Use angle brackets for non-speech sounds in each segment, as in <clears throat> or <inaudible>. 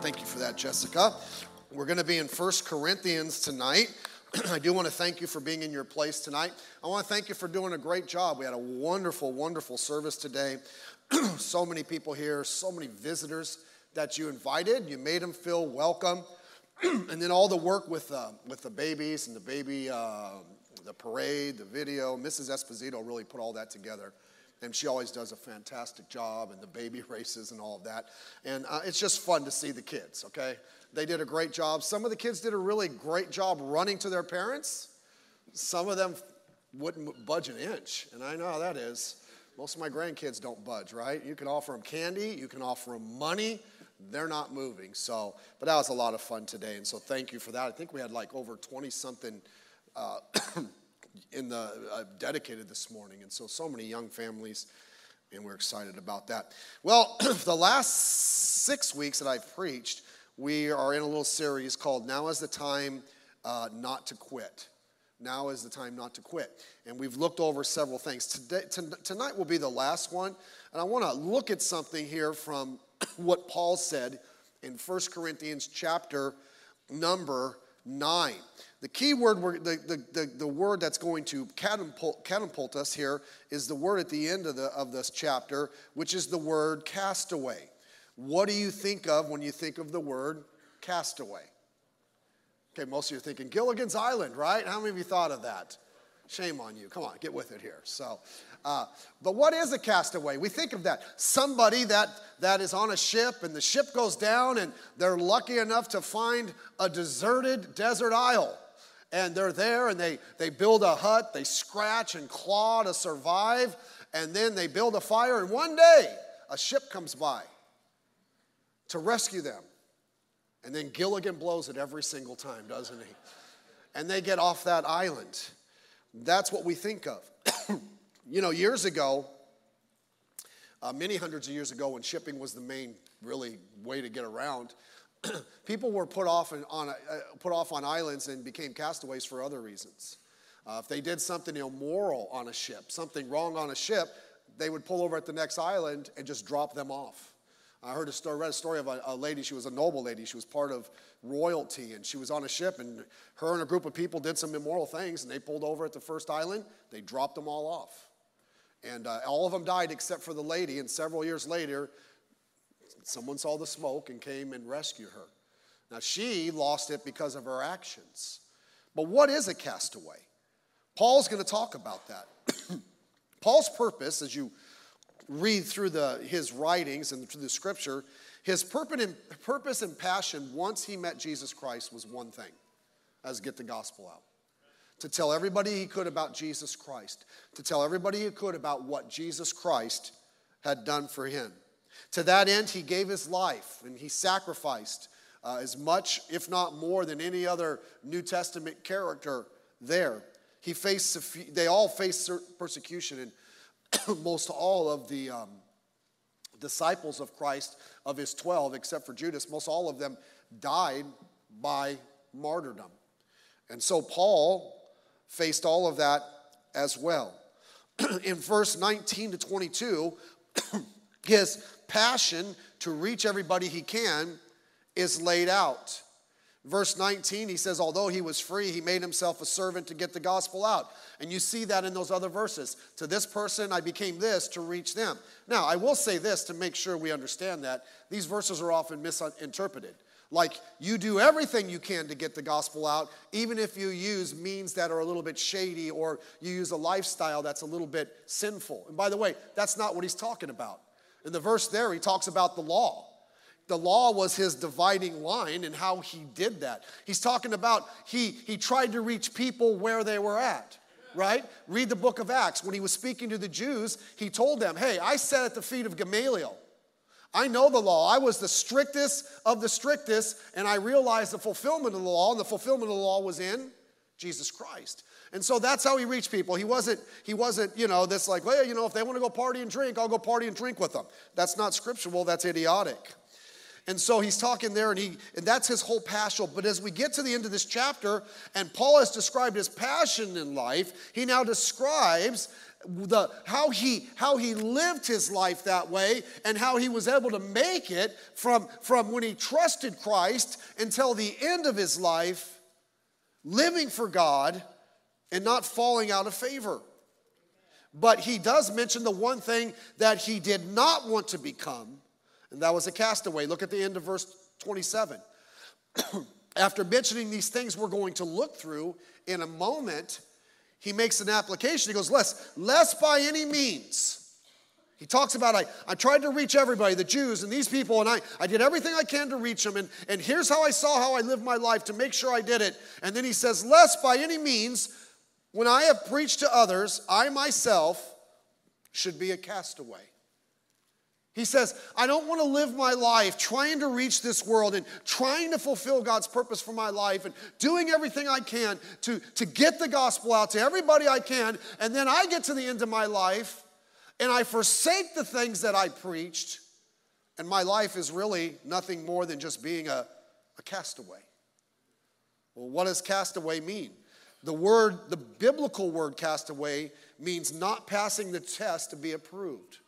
Thank you for that, Jessica. We're going to be in First Corinthians tonight. <clears throat> I do want to thank you for being in your place tonight. I want to thank you for doing a great job. We had a wonderful, wonderful service today. <clears throat> so many people here, so many visitors that you invited. You made them feel welcome. <clears throat> and then all the work with, uh, with the babies and the baby, uh, the parade, the video. Mrs. Esposito really put all that together and she always does a fantastic job and the baby <laughs> races and all of that. And uh, it's just fun to see the kids okay? They did a great job. Some of the kids did a really great job running to their parents. Some of them wouldn't budge an inch and i know how that is. Most of my grandkids don't budge right? You can offer them candy you can offer them money they're not moving. So but that was a lot of fun today and so thank you for that. I think we had like over 20 something uh, <clears throat> in the uh, dedicated this morning, and so so many young families, and we're excited about that. Well, <clears throat> the last six weeks that I've preached, we are in a little series called "Now Is the Time uh, Not to Quit." Now is the time not to quit. And we've looked over several things. Today, tonight will be the last one. And I want to look at something here from <clears throat> what Paul said in 1 Corinthians chapter number 9. The key word, the, the, the, the, word that's going to catapult, catapult us here is the word at the end of, the, of this chapter, which is the word castaway. What do you think of when you think of the word castaway? Okay, most of you are thinking Gilligan's Island, right? How many of you thought of that? Shame on you. Come on, get with it here. So, uh, but what is a castaway? We think of that somebody that that is on a ship and the ship goes down and they're lucky enough to find a deserted desert isle and they're there and they, they build a hut, they scratch and claw to survive, and then they build a fire, and one day a ship comes by to rescue them. And then Gilligan blows it every single time, doesn't he? And they get off that island. That's what we think of. <coughs> you know, years ago, uh, many hundreds of years ago, when shipping was the main, really, way to get around, <coughs> people were put off, on, on uh, put off on islands and became castaways for other reasons. Uh, if they did something immoral on a ship, something wrong on a ship, they would pull over at the next island and just drop them off. I heard a story, read a story of a, a, lady. She was a noble lady. She was part of royalty, and she was on a ship, and her and a group of people did some immoral things, and they pulled over at the first island. They dropped them all off, and uh, all of them died except for the lady. And several years later, someone saw the smoke and came and rescued her. Now, she lost it because of her actions. But what is a castaway? Paul's going to talk about that. <coughs> Paul's purpose, as you read through the, his writings and through the scripture, his purpose and passion once he met Jesus Christ was one thing as get the gospel out. To tell everybody he could about Jesus Christ, to tell everybody he could about what Jesus Christ had done for him. To that end, he gave his life and he sacrificed uh, as much, if not more, than any other New Testament character there. He faced, they all faced persecution, and <coughs> most all of the um, disciples of Christ, of his 12, except for Judas, most all of them died by martyrdom. And so Paul faced all of that as well. <coughs> In verse 19 to 22, <coughs> his passion to reach everybody he can is laid out. Verse 19, he says, Although he was free, he made himself a servant to get the gospel out. And you see that in those other verses. To this person, I became this to reach them. Now, I will say this to make sure we understand that. These verses are often misinterpreted. Like, you do everything you can to get the gospel out, even if you use means that are a little bit shady or you use a lifestyle that's a little bit sinful. And by the way, that's not what he's talking about. In the verse there, he talks about the law. The law was his dividing line and how he did that. He's talking about he, he tried to reach people where they were at, right? Read the book of Acts. When he was speaking to the Jews, he told them, Hey, I sat at the feet of Gamaliel. I know the law. I was the strictest of the strictest, and I realized the fulfillment of the law, and the fulfillment of the law was in Jesus Christ. And so that's how he reached people. He wasn't, he wasn't, you know, this like, well, you know, if they want to go party and drink, I'll go party and drink with them. That's not scriptural, that's idiotic. And so he's talking there, and he and that's his whole passion. But as we get to the end of this chapter, and Paul has described his passion in life, he now describes the, how, he, how he lived his life that way and how he was able to make it from, from when he trusted Christ until the end of his life, living for God and not falling out of favor. But he does mention the one thing that he did not want to become, and that was a castaway. Look at the end of verse 27. <clears throat> After mentioning these things we're going to look through in a moment, he makes an application. He goes, Less, less by any means. He talks about, I, I tried to reach everybody, the Jews and these people, and I, I did everything I can to reach them. And, and here's how I saw how I lived my life to make sure I did it. And then he says, Less by any means, when I have preached to others, I myself should be a castaway. He says, I don't want to live my life trying to reach this world and trying to fulfill God's purpose for my life and doing everything I can to, to get the gospel out to everybody I can. And then I get to the end of my life and I forsake the things that I preached, and my life is really nothing more than just being a, a castaway. Well, what does castaway mean? The word, the biblical word castaway, means not passing the test to be approved,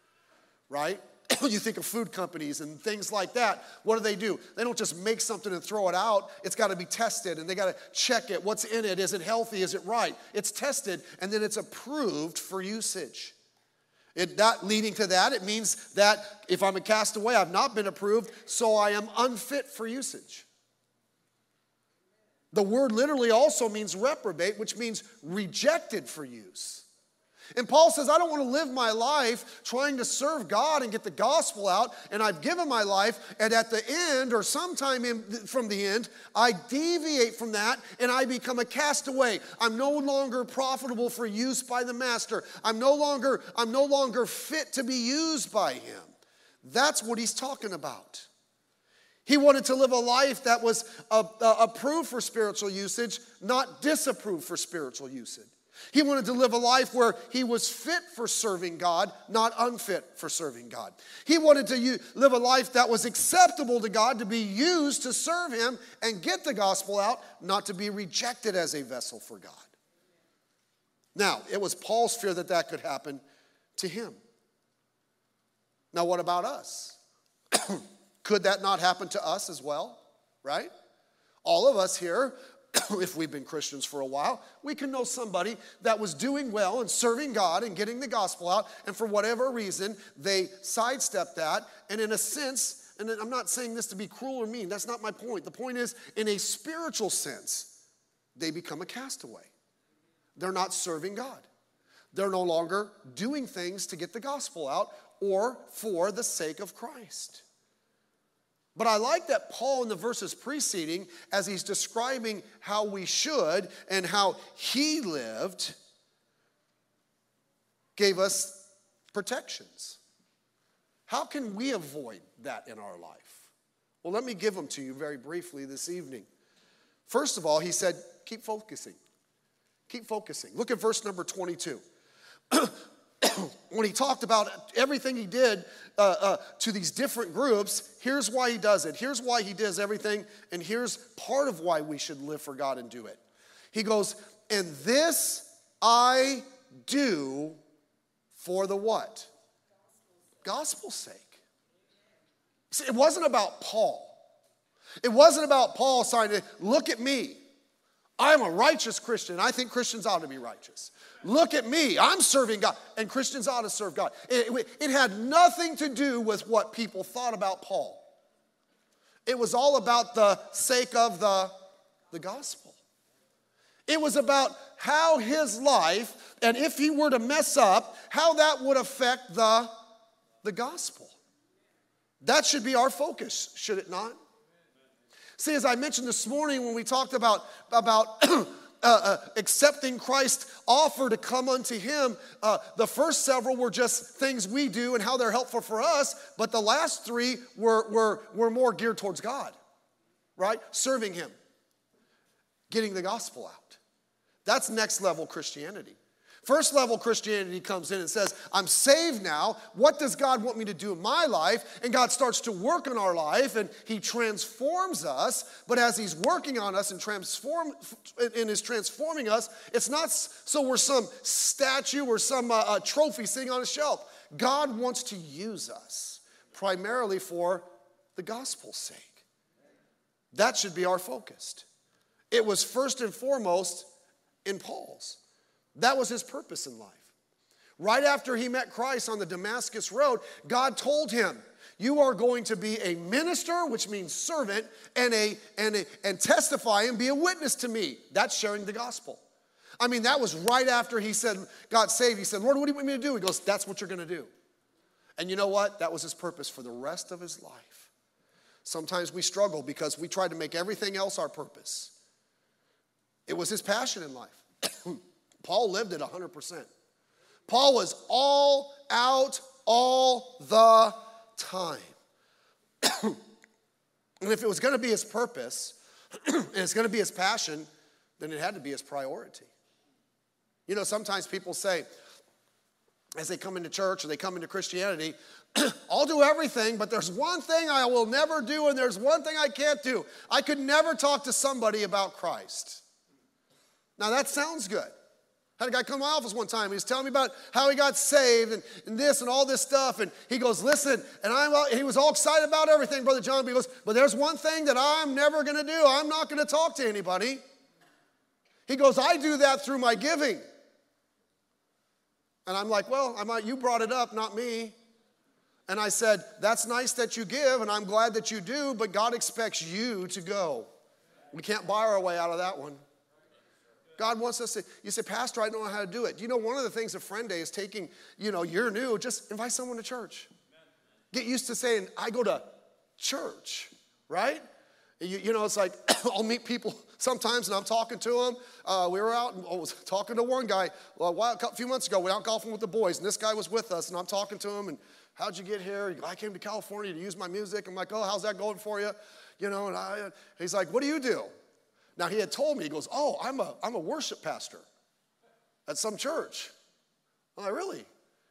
right? <coughs> you think of food companies and things like that. What do they do? They don't just make something and throw it out. It's got to be tested and they got to check it. What's in it? Is it healthy? Is it right? It's tested and then it's approved for usage. It, leading to that, it means that if I'm a castaway, I've not been approved, so I am unfit for usage. The word literally also means reprobate, which means rejected for use. And Paul says, I don't want to live my life trying to serve God and get the gospel out, and I've given my life, and at the end, or sometime in, from the end, I deviate from that and I become a castaway. I'm no longer profitable for use by the master. I'm no longer, I'm no longer fit to be used by him. That's what he's talking about. He wanted to live a life that was uh, uh, approved for spiritual usage, not disapproved for spiritual usage. He wanted to live a life where he was fit for serving God, not unfit for serving God. He wanted to live a life that was acceptable to God, to be used to serve him and get the gospel out, not to be rejected as a vessel for God. Now, it was Paul's fear that that could happen to him. Now, what about us? <clears throat> could that not happen to us as well? Right? All of us here <coughs> if we've been Christians for a while, we can know somebody that was doing well and serving God and getting the gospel out, and for whatever reason, they sidestepped that. And in a sense, and I'm not saying this to be cruel or mean, that's not my point. The point is, in a spiritual sense, they become a castaway. They're not serving God. They're no longer doing things to get the gospel out or for the sake of Christ. But I like that Paul, in the verses preceding, as he's describing how we should and how he lived, gave us protections. How can we avoid that in our life? Well, let me give them to you very briefly this evening. First of all, he said, keep focusing. Keep focusing. Look at verse number 22. <clears throat> <coughs> when he talked about everything he did uh, uh, to these different groups, here's why he does it. Here's why he does everything, and here's part of why we should live for God and do it. He goes, And this I do for the what? Gospel's sake. See, it wasn't about Paul. It wasn't about Paul saying, Look at me. I'm a righteous Christian. I think Christians ought to be righteous. Look at me, I'm serving God. And Christians ought to serve God. It, it, had nothing to do with what people thought about Paul, it was all about the sake of the, the gospel. It was about how his life, and if he were to mess up, how that would affect the, the gospel. That should be our focus, should it not? See, as I mentioned this morning when we talked about, about <clears throat> uh, uh, accepting Christ's offer to come unto Him, uh, the first several were just things we do and how they're helpful for us, but the last three were, were, were more geared towards God, right? Serving Him, getting the gospel out. That's next level Christianity. First level Christianity comes in and says, I'm saved now. What does God want me to do in my life? And God starts to work in our life and He transforms us. But as He's working on us and transform and is transforming us, it's not so we're some statue or some uh, uh, trophy sitting on a shelf. God wants to use us primarily for the gospel's sake. That should be our focus. It was first and foremost in Paul's. That was his purpose in life. Right after he met Christ on the Damascus Road, God told him, You are going to be a minister, which means servant, and, a, and, a, and testify and be a witness to me. That's sharing the gospel. I mean, that was right after he said, God saved. He said, Lord, what do you want me to do? He goes, That's what you're going to do. And you know what? That was his purpose for the rest of his life. Sometimes we struggle because we try to make everything else our purpose. It was his passion in life. <clears throat> Paul lived it 100%. Paul was all out all the time. <clears throat> and if it was going to be his purpose <clears throat> and it's going to be his passion, then it had to be his priority. You know, sometimes people say, as they come into church or they come into Christianity, <clears throat> I'll do everything, but there's one thing I will never do, and there's one thing I can't do. I could never talk to somebody about Christ. Now, that sounds good. Had a guy come to my office one time. He was telling me about how he got saved and, and this and all this stuff. And he goes, Listen, and I'm, he was all excited about everything, Brother John. But he goes, But there's one thing that I'm never going to do. I'm not going to talk to anybody. He goes, I do that through my giving. And I'm like, Well, I'm like, you brought it up, not me. And I said, That's nice that you give, and I'm glad that you do, but God expects you to go. We can't buy our way out of that one. God wants us to, you say, Pastor, I don't know how to do it. You know, one of the things of Friend Day is taking, you know, you're new, just invite someone to church. Get used to saying, I go to church, right? You, you know, it's like <coughs> I'll meet people <laughs> sometimes and I'm talking to them. Uh, we were out and I was <laughs> talking to one guy a, while, a few months ago. We went out golfing with the boys, and this guy was with us, and I'm talking to him, and how'd you get here? I came to California to use my music. I'm like, oh, how's that going for you? You know, and I, he's like, what do you do? Now, he had told me, he goes, Oh, I'm a, I'm a worship pastor at some church. I'm like, Really?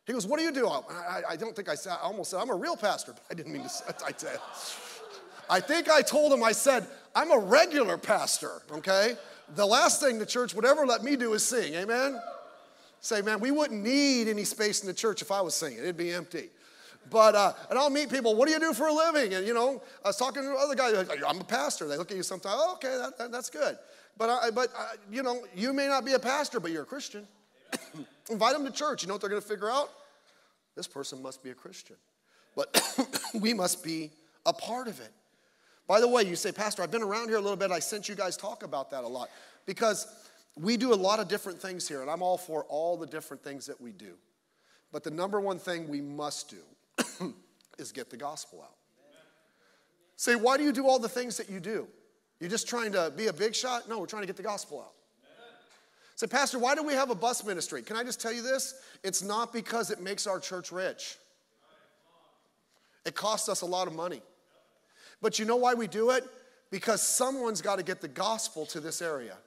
He goes, What do you do? I, I don't think I said, I almost said, I'm a real pastor, <laughs> but I didn't mean to say I said. I think I told him, I said, I'm a regular pastor, okay? The last thing the church would ever let me do is sing, amen? Say, man, we wouldn't need any space in the church if I was singing, it'd be empty. But, uh, and I'll meet people, what do you do for a living? And, you know, I was talking to other guys, like, I'm a pastor. They look at you sometimes, oh, okay, that, that, that's good. But, I, but uh, you know, you may not be a pastor, but you're a Christian. <clears throat> Invite them to church. You know what they're going to figure out? This person must be a Christian. But <clears throat> we must be a part of it. By the way, you say, Pastor, I've been around here a little bit. I sense you guys talk about that a lot because we do a lot of different things here, and I'm all for all the different things that we do. But the number one thing we must do is get the gospel out. Say, why do you do all the things that you do? You're just trying to be a big shot? No, we're trying to get the gospel out. Say, Pastor, why do we have a bus ministry? Can I just tell you this? It's not because it makes our church rich. It costs us a lot of money. But you know why we do it? Because someone's got to get the gospel to this area.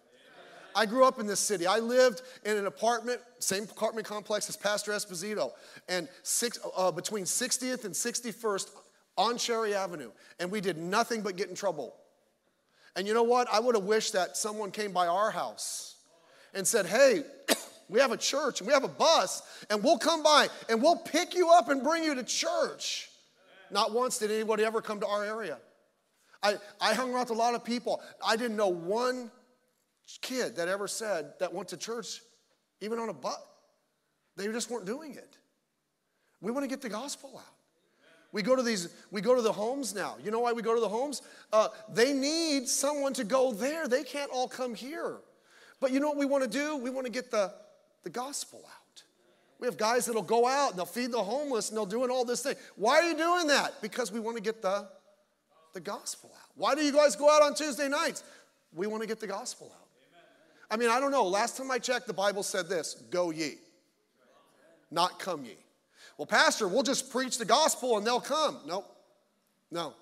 I grew up in this city. I lived in an apartment, same apartment complex as Pastor Esposito, and six, uh, between 60th and 61st on Cherry Avenue. And we did nothing but get in trouble. And you know what? I would have wished that someone came by our house and said, hey, <coughs> we have a church and we have a bus, and we'll come by and we'll pick you up and bring you to church. Not once did anybody ever come to our area. I, I hung around with a lot of people. I didn't know one kid that ever said that went to church, even on a butt. They just weren't doing it. We want to get the gospel out. We go to these, we go to the homes now. You know why we go to the homes? Uh, they need someone to go there. They can't all come here. But you know what we want to do? We want to get the, the gospel out. We have guys that'll go out and they'll feed the homeless and they'll doing all this thing. Why are you doing that? Because we want to get the, the gospel out. Why do you guys go out on Tuesday nights? We want to get the gospel out. I mean, I don't know. Last time I checked, the Bible said this go ye, not come ye. Well, Pastor, we'll just preach the gospel and they'll come. Nope. No.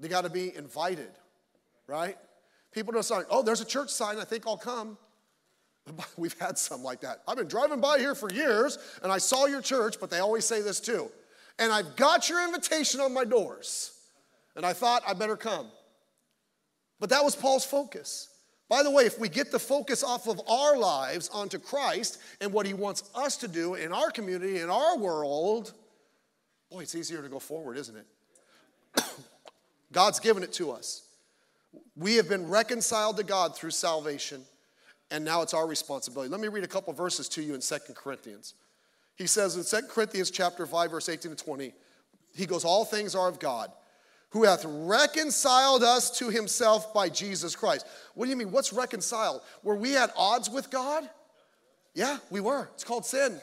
They got to be invited, right? People don't say, oh, there's a church sign, I think I'll come. <laughs> We've had some like that. I've been driving by here for years and I saw your church, but they always say this too. And I've got your invitation on my doors. And I thought I better come. But that was Paul's focus. By the way, if we get the focus off of our lives onto Christ and what he wants us to do in our community, in our world, boy, it's easier to go forward, isn't it? <coughs> God's given it to us. We have been reconciled to God through salvation, and now it's our responsibility. Let me read a couple verses to you in Second Corinthians. He says in Second Corinthians chapter 5, verse 18 to 20, he goes, All things are of God, who hath reconciled us to himself by Jesus Christ. What do you mean? What's reconciled? Were we at odds with God? Yeah, we were. It's called sin.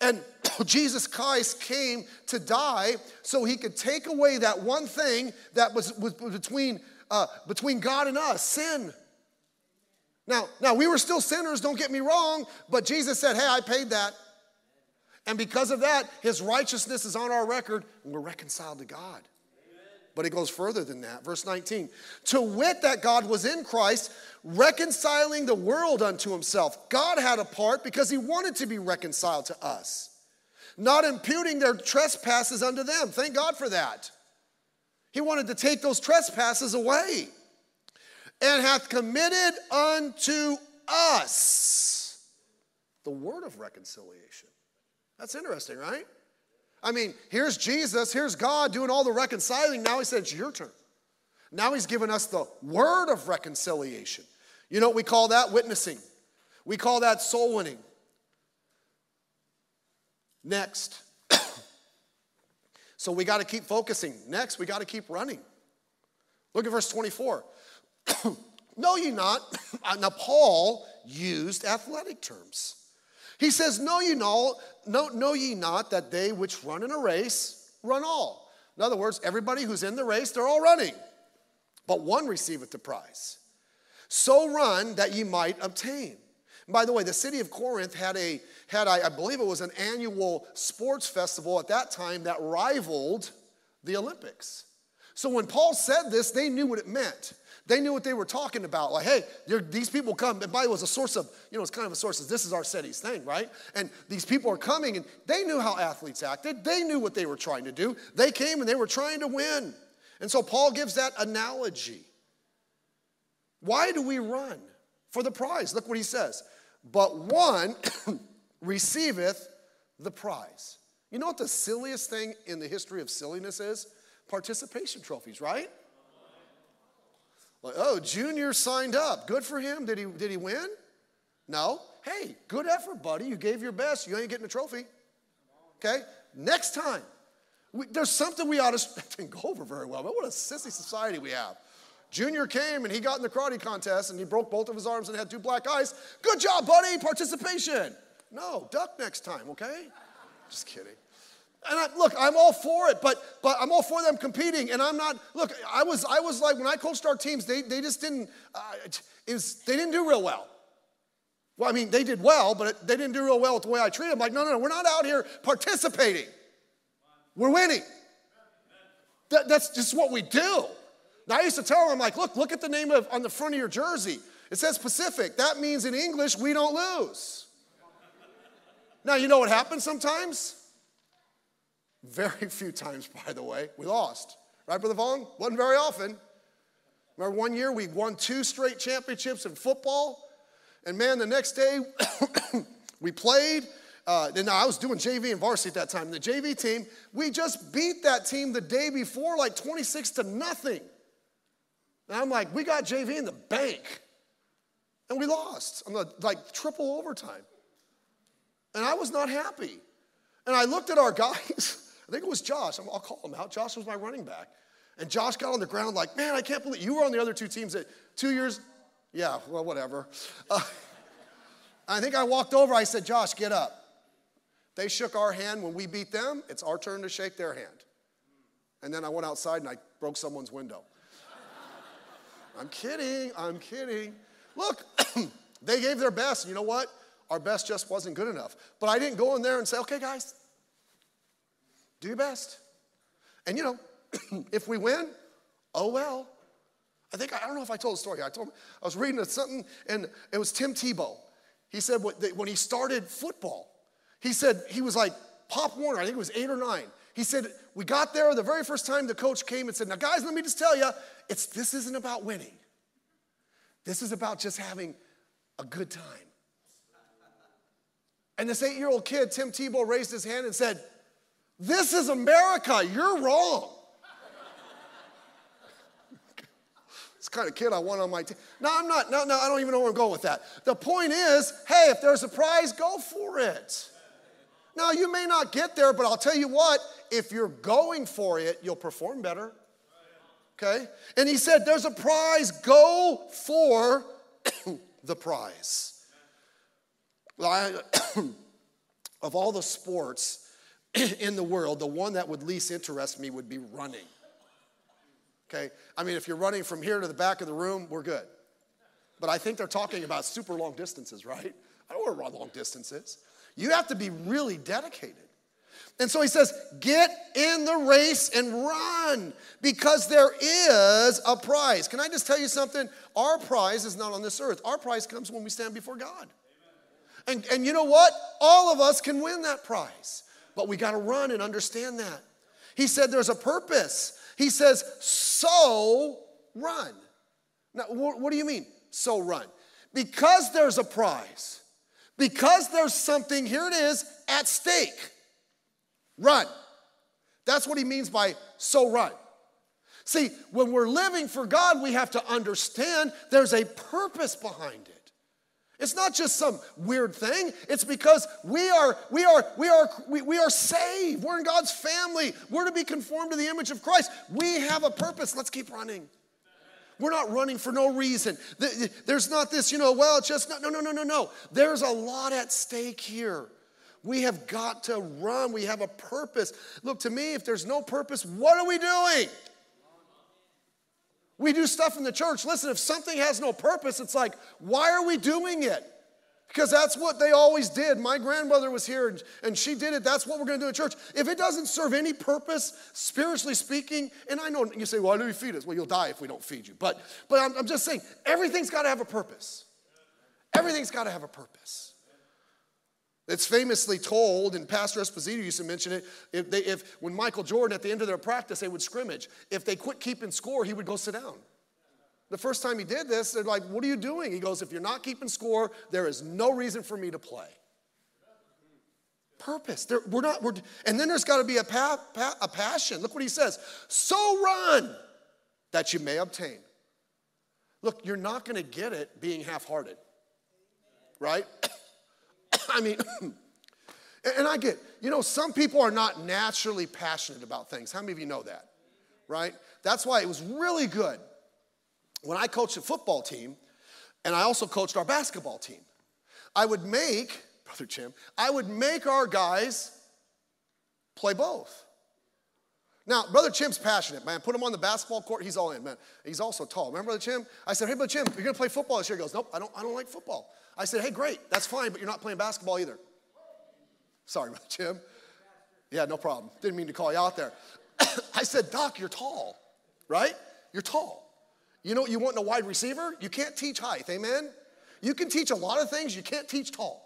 And <coughs> Jesus Christ came to die so he could take away that one thing that was, was between, uh, between God and us sin. Now, now, we were still sinners, don't get me wrong, but Jesus said, Hey, I paid that. And because of that, his righteousness is on our record, and we're reconciled to God. But it goes further than that. Verse 19 To wit, that God was in Christ, reconciling the world unto himself. God had a part because he wanted to be reconciled to us, not imputing their trespasses unto them. Thank God for that. He wanted to take those trespasses away and hath committed unto us the word of reconciliation. That's interesting, right? I mean, here's Jesus, here's God doing all the reconciling. Now he said, It's your turn. Now he's given us the word of reconciliation. You know what we call that? Witnessing. We call that soul winning. Next. <coughs> so we got to keep focusing. Next, we got to keep running. Look at verse 24. <coughs> know ye not? <coughs> now, Paul used athletic terms. He says, Know ye, know, know, know ye not that they which run in a race run all? In other words, everybody who's in the race, they're all running, but one receiveth the prize. So run that ye might obtain. And by the way, the city of Corinth had a had I believe it was an annual sports festival at that time that rivaled the Olympics. So when Paul said this, they knew what it meant. They knew what they were talking about. Like, hey, these people come. And by the way, it was a source of, you know, it's kind of a source of this is our city's thing, right? And these people are coming and they knew how athletes acted. They knew what they were trying to do. They came and they were trying to win. And so Paul gives that analogy. Why do we run? For the prize. Look what he says. But one <coughs> receiveth the prize. You know what the silliest thing in the history of silliness is? Participation trophies, right? Like, oh, Junior signed up. Good for him. Did he, did he win? No. Hey, good effort, buddy. You gave your best. You ain't getting a trophy. Okay? Next time. We, there's something we ought <laughs> to, didn't go over very well, but what a sissy society we have. Junior came and he got in the karate contest and he broke both of his arms and had two black eyes. Good job, buddy. Participation. No, duck next time, okay? Just kidding. And I, look, I'm all for it, but but I'm all for them competing. And I'm not. Look, I was I was like when I coached our teams, they they just didn't. Uh, was, they didn't do real well. Well, I mean, they did well, but they didn't do real well with the way I treat them. Like, no, no, no, we're not out here participating. We're winning. That, that's just what we do. Now, I used to tell them, I'm like, look, look at the name of on the front of your jersey. It says Pacific. That means in English, we don't lose. Now, you know what happens sometimes? Very few times, by the way, we lost. Right, Brother Vaughn? Wasn't very often. Remember one year we won two straight championships in football? And man, the next day <coughs> we played. Uh, and I was doing JV and varsity at that time. And The JV team, we just beat that team the day before, like 26 to nothing. And I'm like, we got JV in the bank. And we lost on the like triple overtime. And I was not happy. And I looked at our <laughs> guys. I think it was Josh. I'll call him out. Josh was my running back. And Josh got on the ground like, man, I can't believe you were on the other two teams at two years. Yeah, well, whatever. Uh, <laughs> I think I walked over. I said, Josh, get up. They shook our hand when we beat them. It's our turn to shake their hand. And then I went outside and I broke someone's window. <laughs> I'm kidding. I'm kidding. Look, <clears throat> they gave their best. You know what? Our best just wasn't good enough. But I didn't go in there and say, okay, guys, do your best. And you know, <clears throat> if we win, oh well. I think, I don't know if I told the story. I told, I was reading something and it was Tim Tebow. He said when he started football, he said he was like Pop Warner, I think it was eight or nine. He said, We got there the very first time the coach came and said, Now, guys, let me just tell you, it's, this isn't about winning. This is about just having a good time. And this eight year old kid, Tim Tebow, raised his hand and said, This is America, you're wrong. It's kind of kid I want on my team. No, I'm not. No, no, I don't even know where I'm going with that. The point is, hey, if there's a prize, go for it. Now, you may not get there, but I'll tell you what, if you're going for it, you'll perform better. Okay? And he said, There's a prize, go for <coughs> the prize. <coughs> of all the sports <clears throat> in the world, the one that would least interest me would be running. Okay? I mean, if you're running from here to the back of the room, we're good. But I think they're talking about super long distances, right? I don't want to run long distances. You have to be really dedicated. And so he says, get in the race and run because there is a prize. Can I just tell you something? Our prize is not on this earth, our prize comes when we stand before God. And, and you know what? All of us can win that prize, but we got to run and understand that. He said there's a purpose. He says, so run. Now, what do you mean, so run? Because there's a prize, because there's something, here it is, at stake, run. That's what he means by so run. See, when we're living for God, we have to understand there's a purpose behind it. It's not just some weird thing. It's because we are, we are, we are, we, we are saved. We're in God's family. We're to be conformed to the image of Christ. We have a purpose. Let's keep running. We're not running for no reason. There's not this, you know, well, it's just, no, no, no, no, no. There's a lot at stake here. We have got to run. We have a purpose. Look, to me, if there's no purpose, what are we doing? We do stuff in the church. Listen, if something has no purpose, it's like, why are we doing it? Because that's what they always did. My grandmother was here and, and she did it. That's what we're going to do in church. If it doesn't serve any purpose, spiritually speaking, and I know you say, why do we feed us? Well, you'll die if we don't feed you. But, but I'm, I'm just saying, everything's got to have a purpose. Everything's got to have a purpose. It's famously told, and Pastor Esposito used to mention it, if, they, if when Michael Jordan, at the end of their practice, they would scrimmage. If they quit keeping score, he would go sit down. The first time he did this, they're like, What are you doing? He goes, If you're not keeping score, there is no reason for me to play. Purpose. There, we're not, we're, and then there's got to be a, pa, pa, a passion. Look what he says. So run that you may obtain. Look, you're not going to get it being half hearted, right? I mean, <clears throat> and I get, you know, some people are not naturally passionate about things. How many of you know that? Right? That's why it was really good when I coached a football team and I also coached our basketball team. I would make, <laughs> Brother Jim, I would make our guys play both. Now, Brother Chim's passionate, man. Put him on the basketball court, he's all in, man. He's also tall. Remember Brother Chim? I said, hey, Brother Chim, you're gonna play football this year. He goes, nope, I don't, I don't like football. I said, hey, great, that's fine, but you're not playing basketball either. Sorry, Chim. Yeah, no problem. Didn't mean to call you out there. <coughs> I said, Doc, you're tall, right? You're tall. You know what you want in a wide receiver? You can't teach height, amen? You can teach a lot of things, you can't teach tall.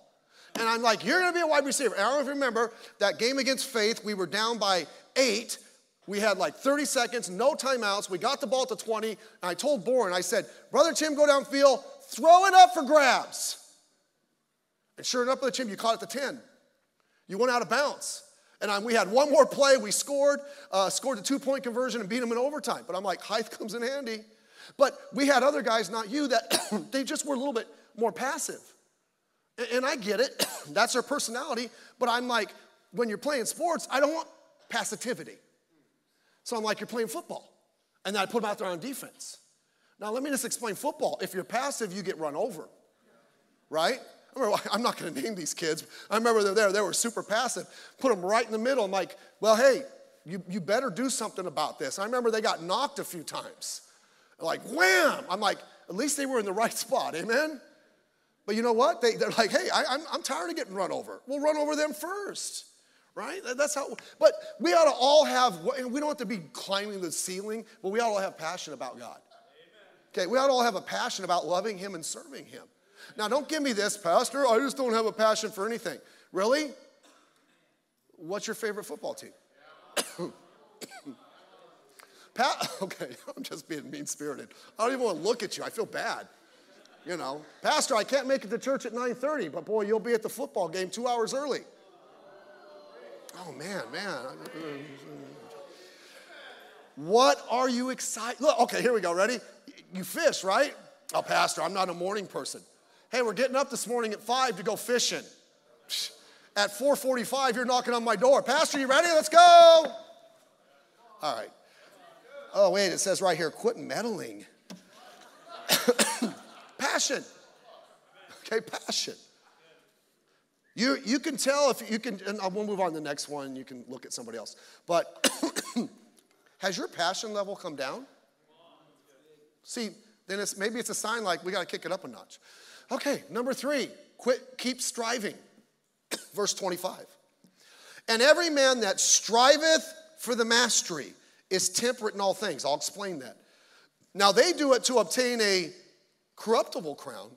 And I'm like, you're gonna be a wide receiver. And I don't remember that game against Faith, we were down by eight, we had like 30 seconds, no timeouts. We got the ball to 20. And I told Bourne, I said, Brother Tim, go downfield, throw it up for grabs. And sure enough, the Tim, you caught it to 10. You went out of bounds. And I, we had one more play. We scored, uh, scored the two point conversion and beat them in overtime. But I'm like, height comes in handy. But we had other guys, not you, that <coughs> they just were a little bit more passive. And, and I get it. <coughs> That's their personality. But I'm like, when you're playing sports, I don't want passivity. So I'm like, you're playing football. And then I put them out there on defense. Now, let me just explain football. If you're passive, you get run over, right? <laughs> I'm not going to name these kids. I remember they're there. They were super passive. Put them right in the middle. I'm like, well, hey, you, you better do something about this. I remember they got knocked a few times. Like, wham! I'm like, at least they were in the right <laughs> spot. Amen? But you know what? They, they're like, hey, I, I'm, I'm tired of getting run over. We'll run over them first right? That's how, but we ought to all have, we don't have to be climbing the ceiling, but we ought to have passion about God. Okay, we ought to all have a passion about loving Him and serving Him. Now, don't give me this, Pastor. I just don't have a passion for anything. Really? What's your favorite football team? <coughs> Pat, <laughs> okay, <laughs> I'm just being mean spirited. I don't even want to look at you. I feel bad. You know, Pastor, I can't make it to church at 9:30, but boy, you'll be at the football game two hours early. Oh man, man. What are you excited? Look, okay, here we go. Ready? You fish, right? Oh, Pastor, I'm not a morning person. Hey, we're getting up this morning at five to go fishing. At 4:45, you're knocking on my door. Pastor, you ready? Let's go. All right. Oh, wait, it says right here, quit meddling. <coughs> passion. Okay, passion. You, you can tell if you can, and we'll move on to the next one, you can look at somebody else. But <coughs> <coughs> has your passion level come down? See, then it's maybe it's a sign like we got to kick it up a notch. Okay, number three, quit, keep striving. <coughs> Verse 25. And every man that striveth for the mastery is temperate in all things. I'll explain that. Now they do it to obtain a corruptible crown,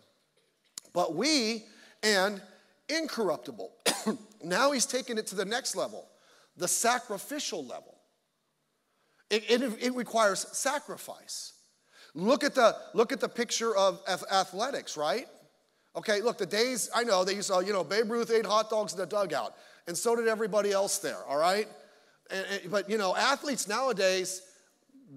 but we and incorruptible. <coughs> now he's taking it to the next level, the sacrificial level. It, it, it, requires sacrifice. Look at the look at the picture of athletics, right? Okay, look, the days I know they used to, you know, Babe Ruth ate hot dogs in the dugout, and so did everybody else there. All right, and, and, but you know, athletes nowadays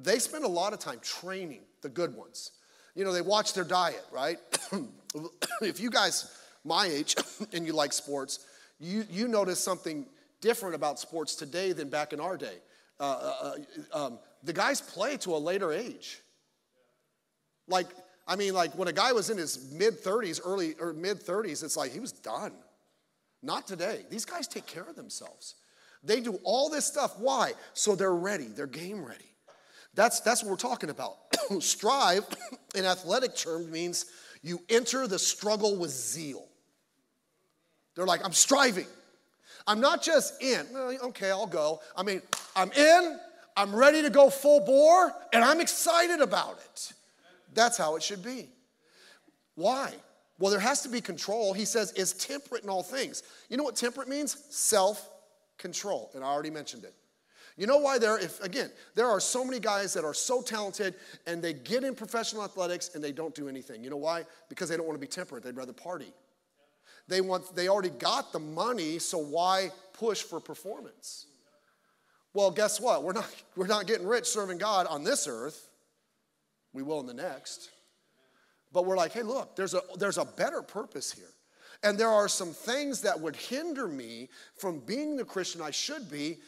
they spend a lot of time training the good ones. You know, they watch their diet, right? <coughs> if you guys my age <coughs> and you like sports, you, you notice something different about sports today than back in our day. Uh, uh, uh, um, the guys play to a later age. Like, I mean, like when a guy was in his mid 30s, early or mid 30s, it's like he was done. Not today. These guys take care of themselves. They do all this stuff. Why? So they're ready, they're game ready. That's, that's what we're talking about. <coughs> Strive <coughs> in athletic terms means you enter the struggle with zeal. They're like, I'm striving. I'm not just in, well, okay, I'll go. I mean, I'm in, I'm ready to go full bore, and I'm excited about it. That's how it should be. Why? Well, there has to be control. He says, is temperate in all things. You know what temperate means? Self control. And I already mentioned it. You know why there, if again, there are so many guys that are so talented and they get in professional athletics and they don't do anything. You know why? Because they don't want to be temperate, they'd rather party. They want they already got the money, so why push for performance? Well, guess what? We're not we're not getting rich serving God on this earth. We will in the next. But we're like, hey, look, there's a there's a better purpose here. And there are some things that would hinder me from being the Christian I should be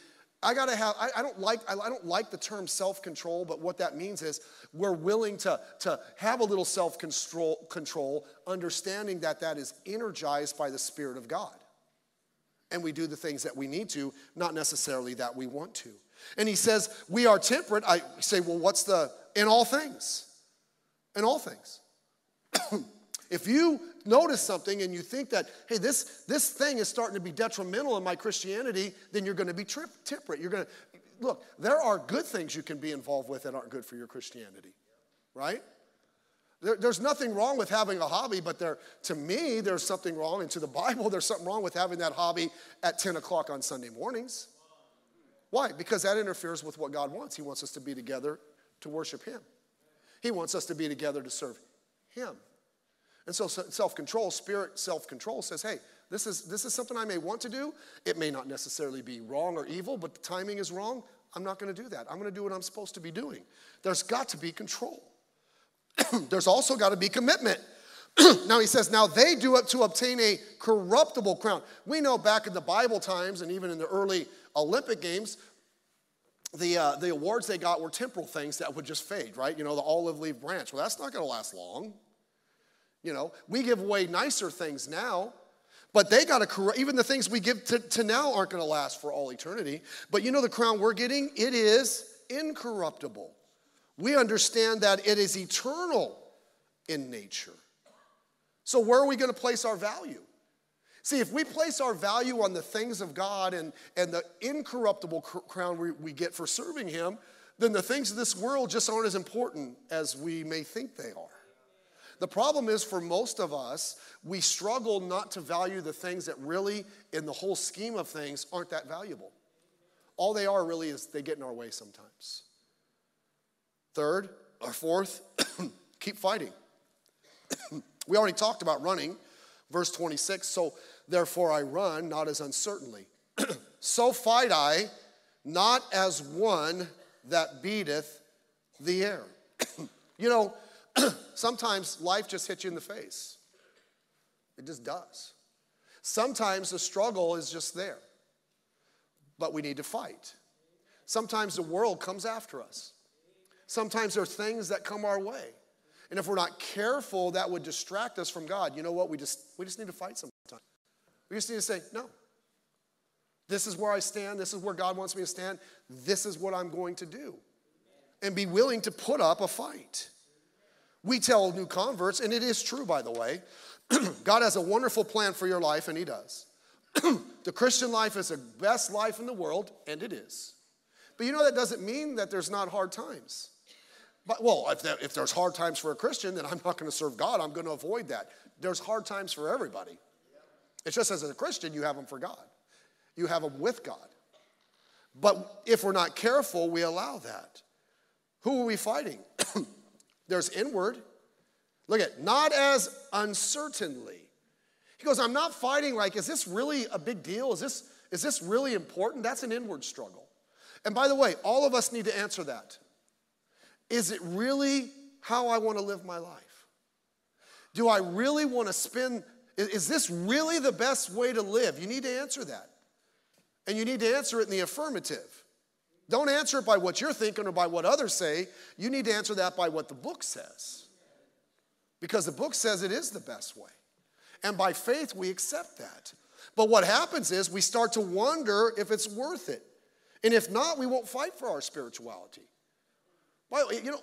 I gotta have, I, I don't like, I, I don't like the term self-control, but what that means is we're willing to, to have a little self-control, control, understanding that that is energized by the Spirit of God. And we do the things that we need to, not necessarily that we want to. And he says, we are temperate. I say, well, what's the, in all things? In all things. <clears throat> if you notice something and you think that, hey, this, this thing is starting to be detrimental in my Christianity, then you're going to be trip, temperate. You're going to, look, there are good things you can be involved with that aren't good for your Christianity, right? There, there's nothing wrong with having a hobby, but there, to me, there's something wrong, and to the <laughs> Bible, there's something wrong with having that hobby at 10 o'clock on Sunday mornings. Why? Because that interferes with what God wants. He wants us to be together to worship Him, He wants us to be together to serve Him. And so self control, spirit self control says, hey, this is, this is something I may want to do. It may not necessarily be wrong or evil, but the timing is wrong. I'm not going to do that. I'm going to do what I'm supposed to be doing. There's got to be control. <clears throat> There's also got to be commitment. <clears throat> now he says, now they do it to obtain a corruptible crown. We know back in the Bible times and even in the early Olympic Games, the, uh, the awards they got were temporal things that would just fade, right? You know, the olive leaf branch. Well, that's not going to last long. You know, we give away nicer things now, but they got to, even the things we give to, to now aren't going to last for all eternity. But you know, the crown we're getting, it is incorruptible. We understand that it is eternal in nature. So, where are we going to place our value? See, if we place our value on the things of God and, and the incorruptible crown we, we get for serving Him, then the things of this world just aren't as important as we may think they are. The problem is for most of us, we struggle not to value the things that really, in the whole scheme of things, aren't that valuable. All they are really is they get in our way sometimes. Third, or fourth, <coughs> keep fighting. <coughs> we already talked about running, verse 26. So therefore I run, not as uncertainly. <clears throat> so fight I, not as one that beateth the air. <clears throat> you know, <clears throat> sometimes life just hits you in the face. It just does. Sometimes the struggle is just there, but we need to fight. Sometimes the world comes after us. Sometimes there are things that come our way. And if we're not careful, that would distract us from God. You know what? We just, we just need to fight sometimes. We just need to say, no. This is where I stand. This is where God wants me to stand. This is what I'm going to do. And be willing to put up a fight. We tell new converts, and it is true, by the way, <clears throat> God has a wonderful plan for your life, and He does. <clears throat> the Christian life is the best life in the world, and it is. But you know, that doesn't mean that there's not hard times. But, well, if, that, if there's hard times for a Christian, then I'm not going to serve God. I'm going to avoid that. There's hard times for everybody. It's just as a Christian, you have them for God, you have them with God. But if we're not careful, we allow that. Who are we fighting? <clears throat> there's inward. Look at, not as uncertainly. He goes, I'm not fighting like, is this really a big deal? Is this, is this really important? That's an inward struggle. And by the way, all of us need to answer that. Is it really how I want to live my life? Do I really want to spend, is this really the best way to live? You need to answer that. And you need to answer it in the affirmative. Don't answer it by what you're thinking or by what others say. You need to answer that by what the book says. Because the book says it is the best way. And by faith, we accept that. But what happens is we start to wonder if it's worth it. And if not, we won't fight for our spirituality. Well, you know,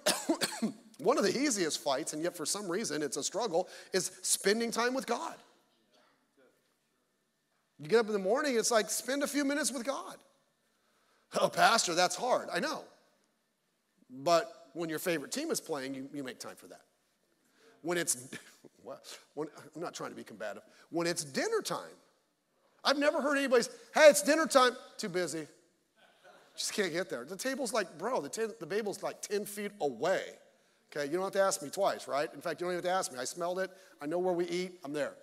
<coughs> one of the easiest fights, and yet for some reason it's a struggle, is spending time with God. You get up in the morning, it's like spend a few minutes with God. Oh, Pastor, that's hard. I know. But when your favorite team is playing, you, you make time for that. When it's, <laughs> when, I'm not trying to be combative. When it's dinner time, I've never heard anybody say, hey, it's dinner time. Too busy. Just can't get there. The table's like, bro, the, the table's like 10 feet away. Okay, you don't have to ask me twice, right? In fact, you don't even have to ask me. I smelled it. I know where we eat. I'm there.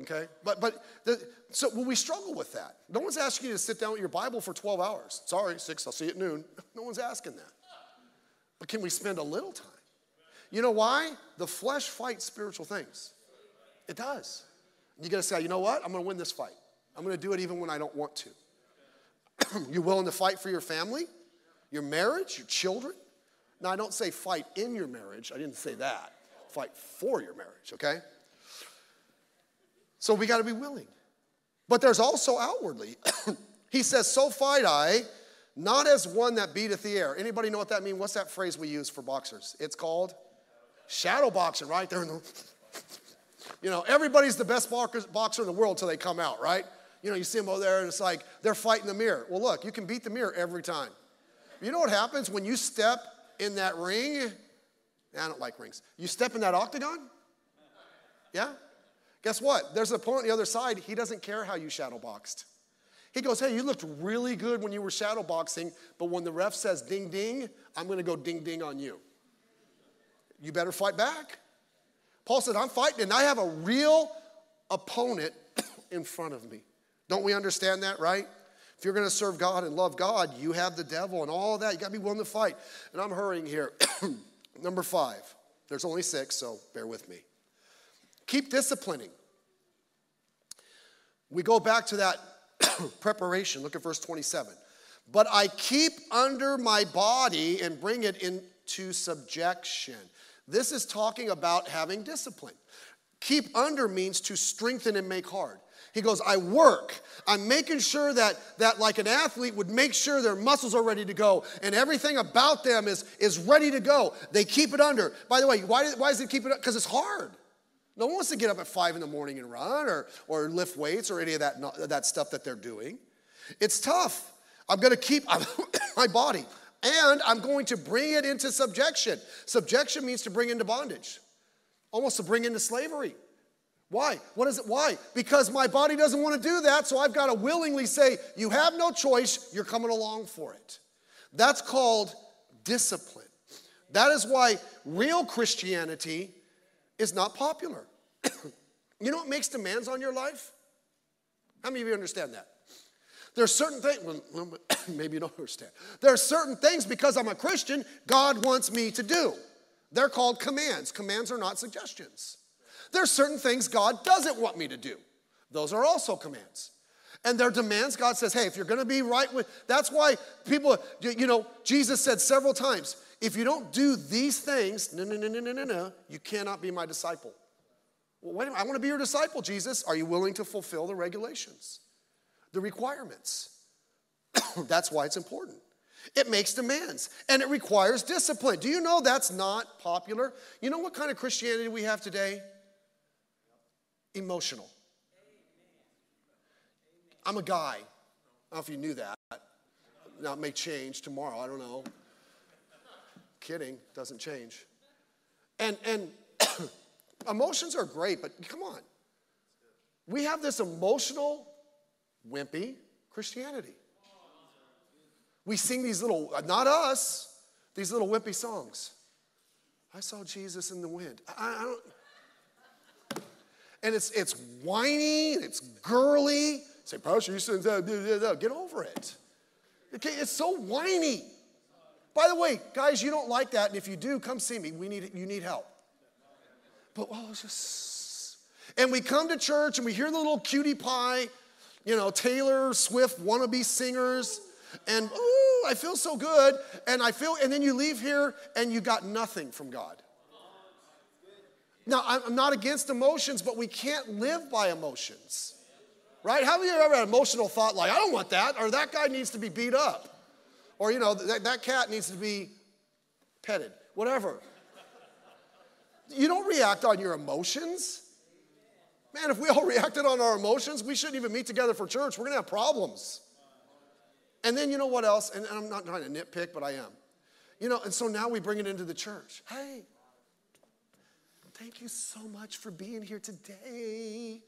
Okay, but but the, so when we struggle with that, no one's asking you to sit down with your Bible for 12 hours. Sorry, six. I'll see you at noon. <laughs> No one's asking that. But can we spend a little time? You know why? The flesh fights spiritual things. It does. You got to say, you know what? I'm going to win this fight. I'm going to do it even when I don't want to. <clears throat> you willing to fight for your family, your marriage, your children? Now, I don't say fight in your marriage. I didn't say that. Fight for your marriage, okay? So we got to be willing. But there's also outwardly. <coughs> he says, So fight I, not as one that beateth the air. Anybody know what that means? What's that phrase we use for boxers? It's called shadow boxing, right? They're in the, <laughs> you know, everybody's the best boxer in the world until they come out, right? You know, you see them over there and it's like they're fighting the mirror. Well, look, you can beat the mirror every time. You know what happens when you step in that ring? I don't like rings. You step in that octagon? Yeah? Guess what? There's an opponent on the other side. He doesn't care how you shadow boxed. He goes, Hey, you looked really good when you were shadow boxing, but when the ref says ding ding, I'm going to go ding ding on you. You better fight back. Paul said, I'm fighting, and I have a real opponent <coughs> in front of me. Don't we understand that, right? If you're going to serve God and love God, you have the devil and all that. You got to be willing to fight. And I'm hurrying here. <clears throat> Number five. There's only six, so bear with me. Keep disciplining. We go back to that <clears throat> preparation. Look at verse 27. But I keep under my body and bring it into subjection. This is talking about having discipline. Keep under means to strengthen and make hard. He goes, I work. I'm making sure that, that like an athlete would make sure their muscles are ready to go and everything about them is, is ready to go. They keep it under. By the way, why, why does it keep it up? Because it's hard. No one wants to get up at five in the morning and run or, or lift weights or any of that, that stuff that they're doing. It's tough. I'm going to keep <coughs> my body and I'm going to bring it into subjection. Subjection means to bring into bondage. almost to bring into slavery. Why? What is it? Why? Because my body doesn't want to do that, so I've got to willingly say, You have no choice, you're coming along for it. That's called discipline. That is why real Christianity is not popular. <coughs> you know what makes demands on your life? How many of you understand that? There are certain things, well, <coughs> maybe you don't understand. There are certain things because I'm a Christian, God wants me to do. They're called commands. Commands are not suggestions. There are certain things God doesn't want me to do. Those are also commands. And they're demands. God says, hey, if you're to be right with, that's why people, you know, Jesus said several times, if you don't do these things, no, no, no, no, no, no, no, you cannot be my disciple. Well, wait a minute, I want to be your disciple, Jesus. Are you willing to fulfill the regulations, the requirements? <coughs> that's why it's important. It makes demands and it requires discipline. Do you know that's not popular? You know what kind of Christianity we have today? Emotional. I'm a guy. I don't know if you knew that. Now it may change tomorrow. I don't know. Kidding, doesn't change. And and <coughs> emotions are great, but come on. We have this emotional, wimpy Christianity. We sing these little, uh, not us, these little wimpy songs. I saw Jesus in the wind. I, I don't, and it's it's whiny, it's girly. Say, Pastor, you said. Get over it. Okay, it's so whiny. By the way, guys, you don't like that, and if you do, come see me. We need you need help. But oh, it's just and we come to church and we hear the little cutie pie, you know, Taylor Swift wannabe singers and ooh, I feel so good. And I feel, and then you leave here and you got nothing from God. Now, I'm not against emotions, but we can't live by emotions. Right? How many of you ever had an emotional thought like, I don't want that, or that guy needs to be beat up, or, you know, that, that cat needs to be petted, whatever. You don't react on your emotions. Man, if we all <laughs> reacted on our emotions, we shouldn't even meet together for church. We're gonna have problems. And then you know what else? And I'm not trying to nitpick, but I am. You know, and so now we bring it into the church. Hey, thank you so much for being here today.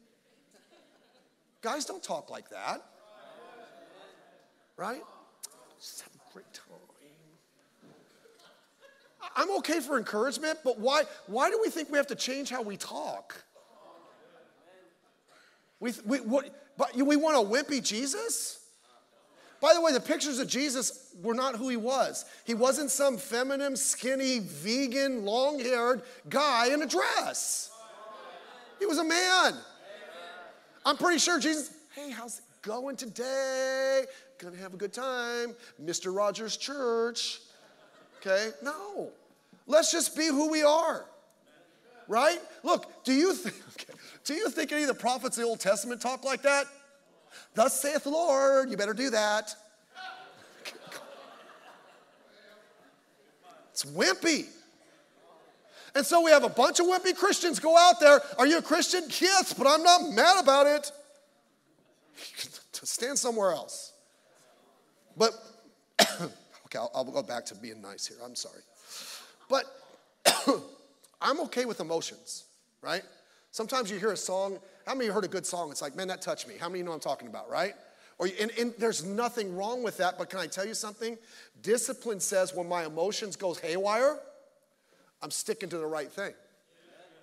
Guys don't talk like that. Right? Just have a great time. I'm okay for encouragement, but why, why do we think we have to change how we talk? We, we, what, but we want a wimpy Jesus? By the way, the pictures of Jesus were not who he was. He wasn't some feminine, skinny, vegan, long haired guy in a dress. He was a man. I'm pretty sure Jesus, hey, how's it going today? Gonna have a good time. Mr. Rogers Church. Okay? No. Let's just be who we are. Right? Look, do you think, <laughs> okay, do you think any of the prophets of the Old Testament talk like that? Thus saith the Lord, you better do that. It's wimpy. And so we have a bunch of wimpy Christians go out there. Are you a Christian? Yes, but I'm not mad about it. stand somewhere else. But, <coughs> okay, I'll, I'll go back to being nice here. I'm sorry. But <coughs> I'm okay with emotions, right? Sometimes you hear a song. How many heard a good song? It's like, man, that touched me. How many know I'm talking about, right? Or, and, and there's nothing wrong with that, but can I tell you something? Discipline says when my emotions goes haywire, I'm sticking to the right thing.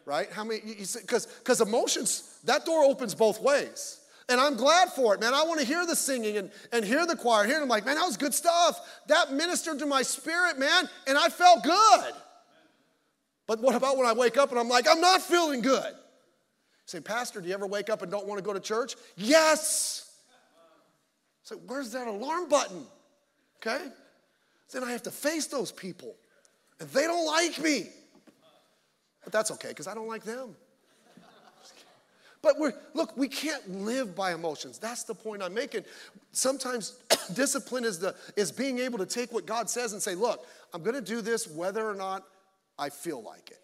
Right? How many, because because emotions, that door opens both ways. And I'm glad for it, man. I want to hear the singing and, and hear the choir. Hear them like, man, that was good stuff. That ministered to my spirit, man, and I felt good. But what about when I wake up and I'm like, I'm not feeling good? Say, Pastor, do you ever wake up and don't want to go to church? Yes. So where's that alarm button? Okay? Then I have to face those people. And they don't like me. But that's okay, because I don't like them. But we're, look, we can't live by emotions. That's the point I'm making. Sometimes <coughs> discipline is, the, is being able to take what God says and say, look, I'm going to do this whether or not I feel like it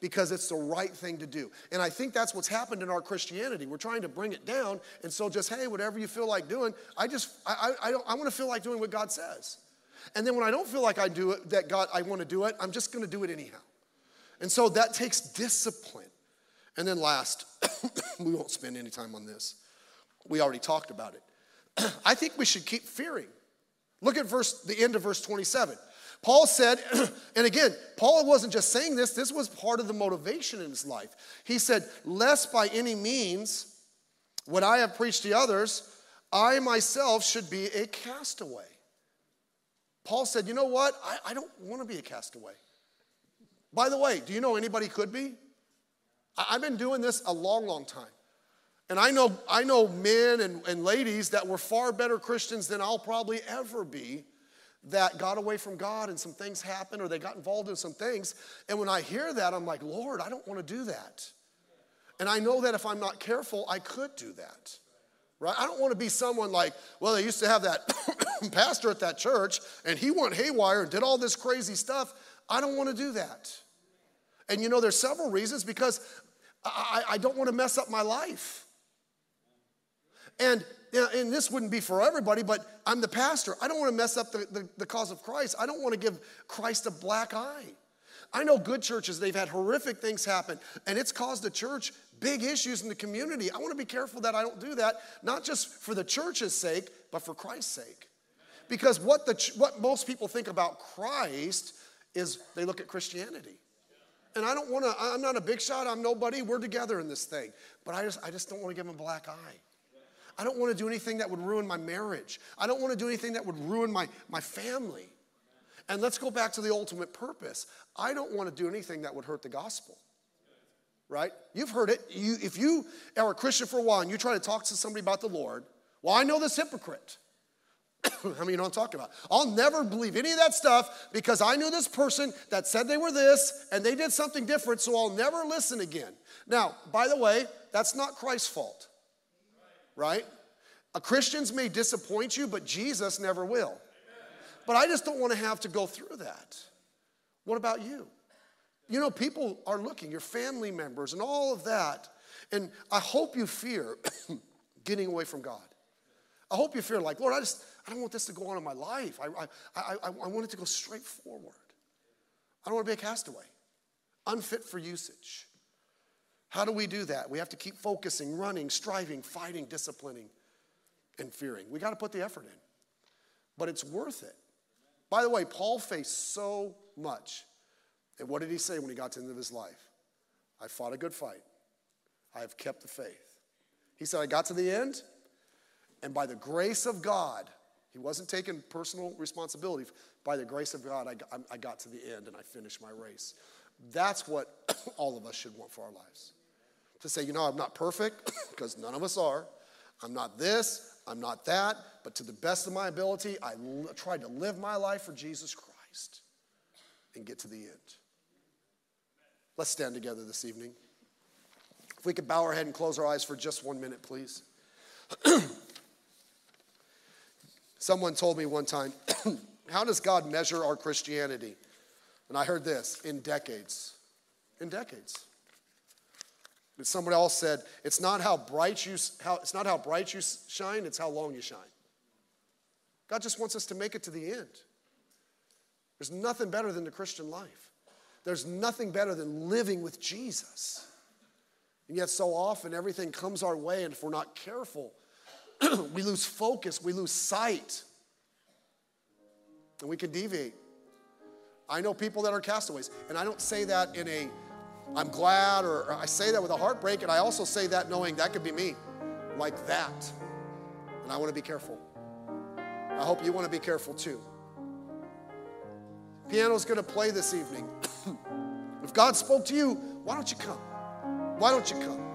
because it's the right thing to do. And I think that's what's happened in our Christianity. We're trying to bring it down, and so just hey, whatever you feel like doing, I just I I, I, don't, I want to feel like doing what God says. And then when I don't feel like I do it, that God I want to do it, I'm just going to do it anyhow. And so that takes discipline. And then last, <coughs> we won't spend any time on this. We already talked about it. <coughs> I think we should keep fearing. Look at verse the end of verse 27. Paul said, <clears throat> and again, Paul wasn't just saying this, this was part of the motivation in his life. He said, Lest by any means, what I have preached to others, I myself should be a castaway. Paul said, You know what? I, I don't want to be a castaway. By the way, do you know anybody could be? I, I've been doing this a long, long time. And I know, I know men and, and ladies that were far better Christians than I'll probably ever be that got away from God and some things happened or they got involved in some things. And when I hear that, I'm like, Lord, I don't want to do that. And I know that if I'm not careful, I could do that. Right? I don't want to be someone like, well, they used to have that <coughs> pastor at that church and he went haywire and did all this crazy stuff. I don't want to do that. And you know, there's several reasons because I, I don't want to mess up my life. And, know, and this wouldn't be for everybody, but I'm the pastor. I don't want to mess up the, the, the cause of Christ. I don't want to give Christ a black eye. I know good churches, they've had horrific things happen, and it's caused the church big issues in the community. I want to be careful that I don't do that, not just for the church's sake, but for Christ's sake. Because what, the, what most people think about Christ is they look at Christianity. And I don't want to, I'm not a big shot, I'm nobody, we're together in this thing. But I just, I just don't want to give them a black eye. I don't want to do anything that would ruin my marriage. I don't want to do anything that would ruin my, my family. And let's go back to the ultimate purpose. I don't want to do anything that would hurt the gospel. Right? You've heard it. You, if you are a Christian for a while and you try to talk to somebody about the Lord, well, I know this hypocrite. <coughs> How many you know what I'm talking about? I'll never believe any of that stuff because I knew this person that said they were this and they did something different, so I'll never listen again. Now, by the way, that's not Christ's fault, right? A Christians may disappoint you, but Jesus never will. But I just don't want to have to go through that. What about you? You know, people are looking, your family members, and all of that. And I hope you fear <coughs> getting away from God. I hope you fear, like, Lord, I just, I don't want this to go on in my life. I, I, I, I want it to go straight forward. I don't want to be a castaway, unfit for usage. How do we do that? We have to keep focusing, running, striving, fighting, disciplining, and fearing. We got to put the effort in, but it's worth it. By the way, Paul faced so much. And what did he say when he got to the end of his life? I fought a good fight. I have kept the faith. He said, I got to the end, and by the grace of God, he wasn't taking personal responsibility. By the grace of God, I, I got to the end and I finished my race. That's what <coughs> all of us should want for our lives. To say, you know, I'm not perfect, <coughs> because none of us are. I'm not this, I'm not that, but to the best of my ability, I l- tried to live my life for Jesus Christ and get to the end. Let's stand together this evening. If we could bow our head and close our eyes for just one minute, please. <coughs> Someone told me one time, <coughs> How does God measure our Christianity? And I heard this in decades. In decades. But somebody else said, it's not how bright you how it's not how bright you shine, it's how long you shine. God just wants us to make it to the end. There's nothing better than the Christian life. There's nothing better than living with Jesus. And yet, so often, everything comes our way, and if we're not careful, <clears throat> we lose focus, we lose sight, and we can deviate. I know people that are castaways, and I don't say that in a I'm glad, or, I say that with a heartbreak, and I also say that knowing that could be me, like that. And I want to be careful. I hope you want to be careful too. Piano's going to play this evening. <coughs> if God spoke to you, why don't you come? Why don't you come?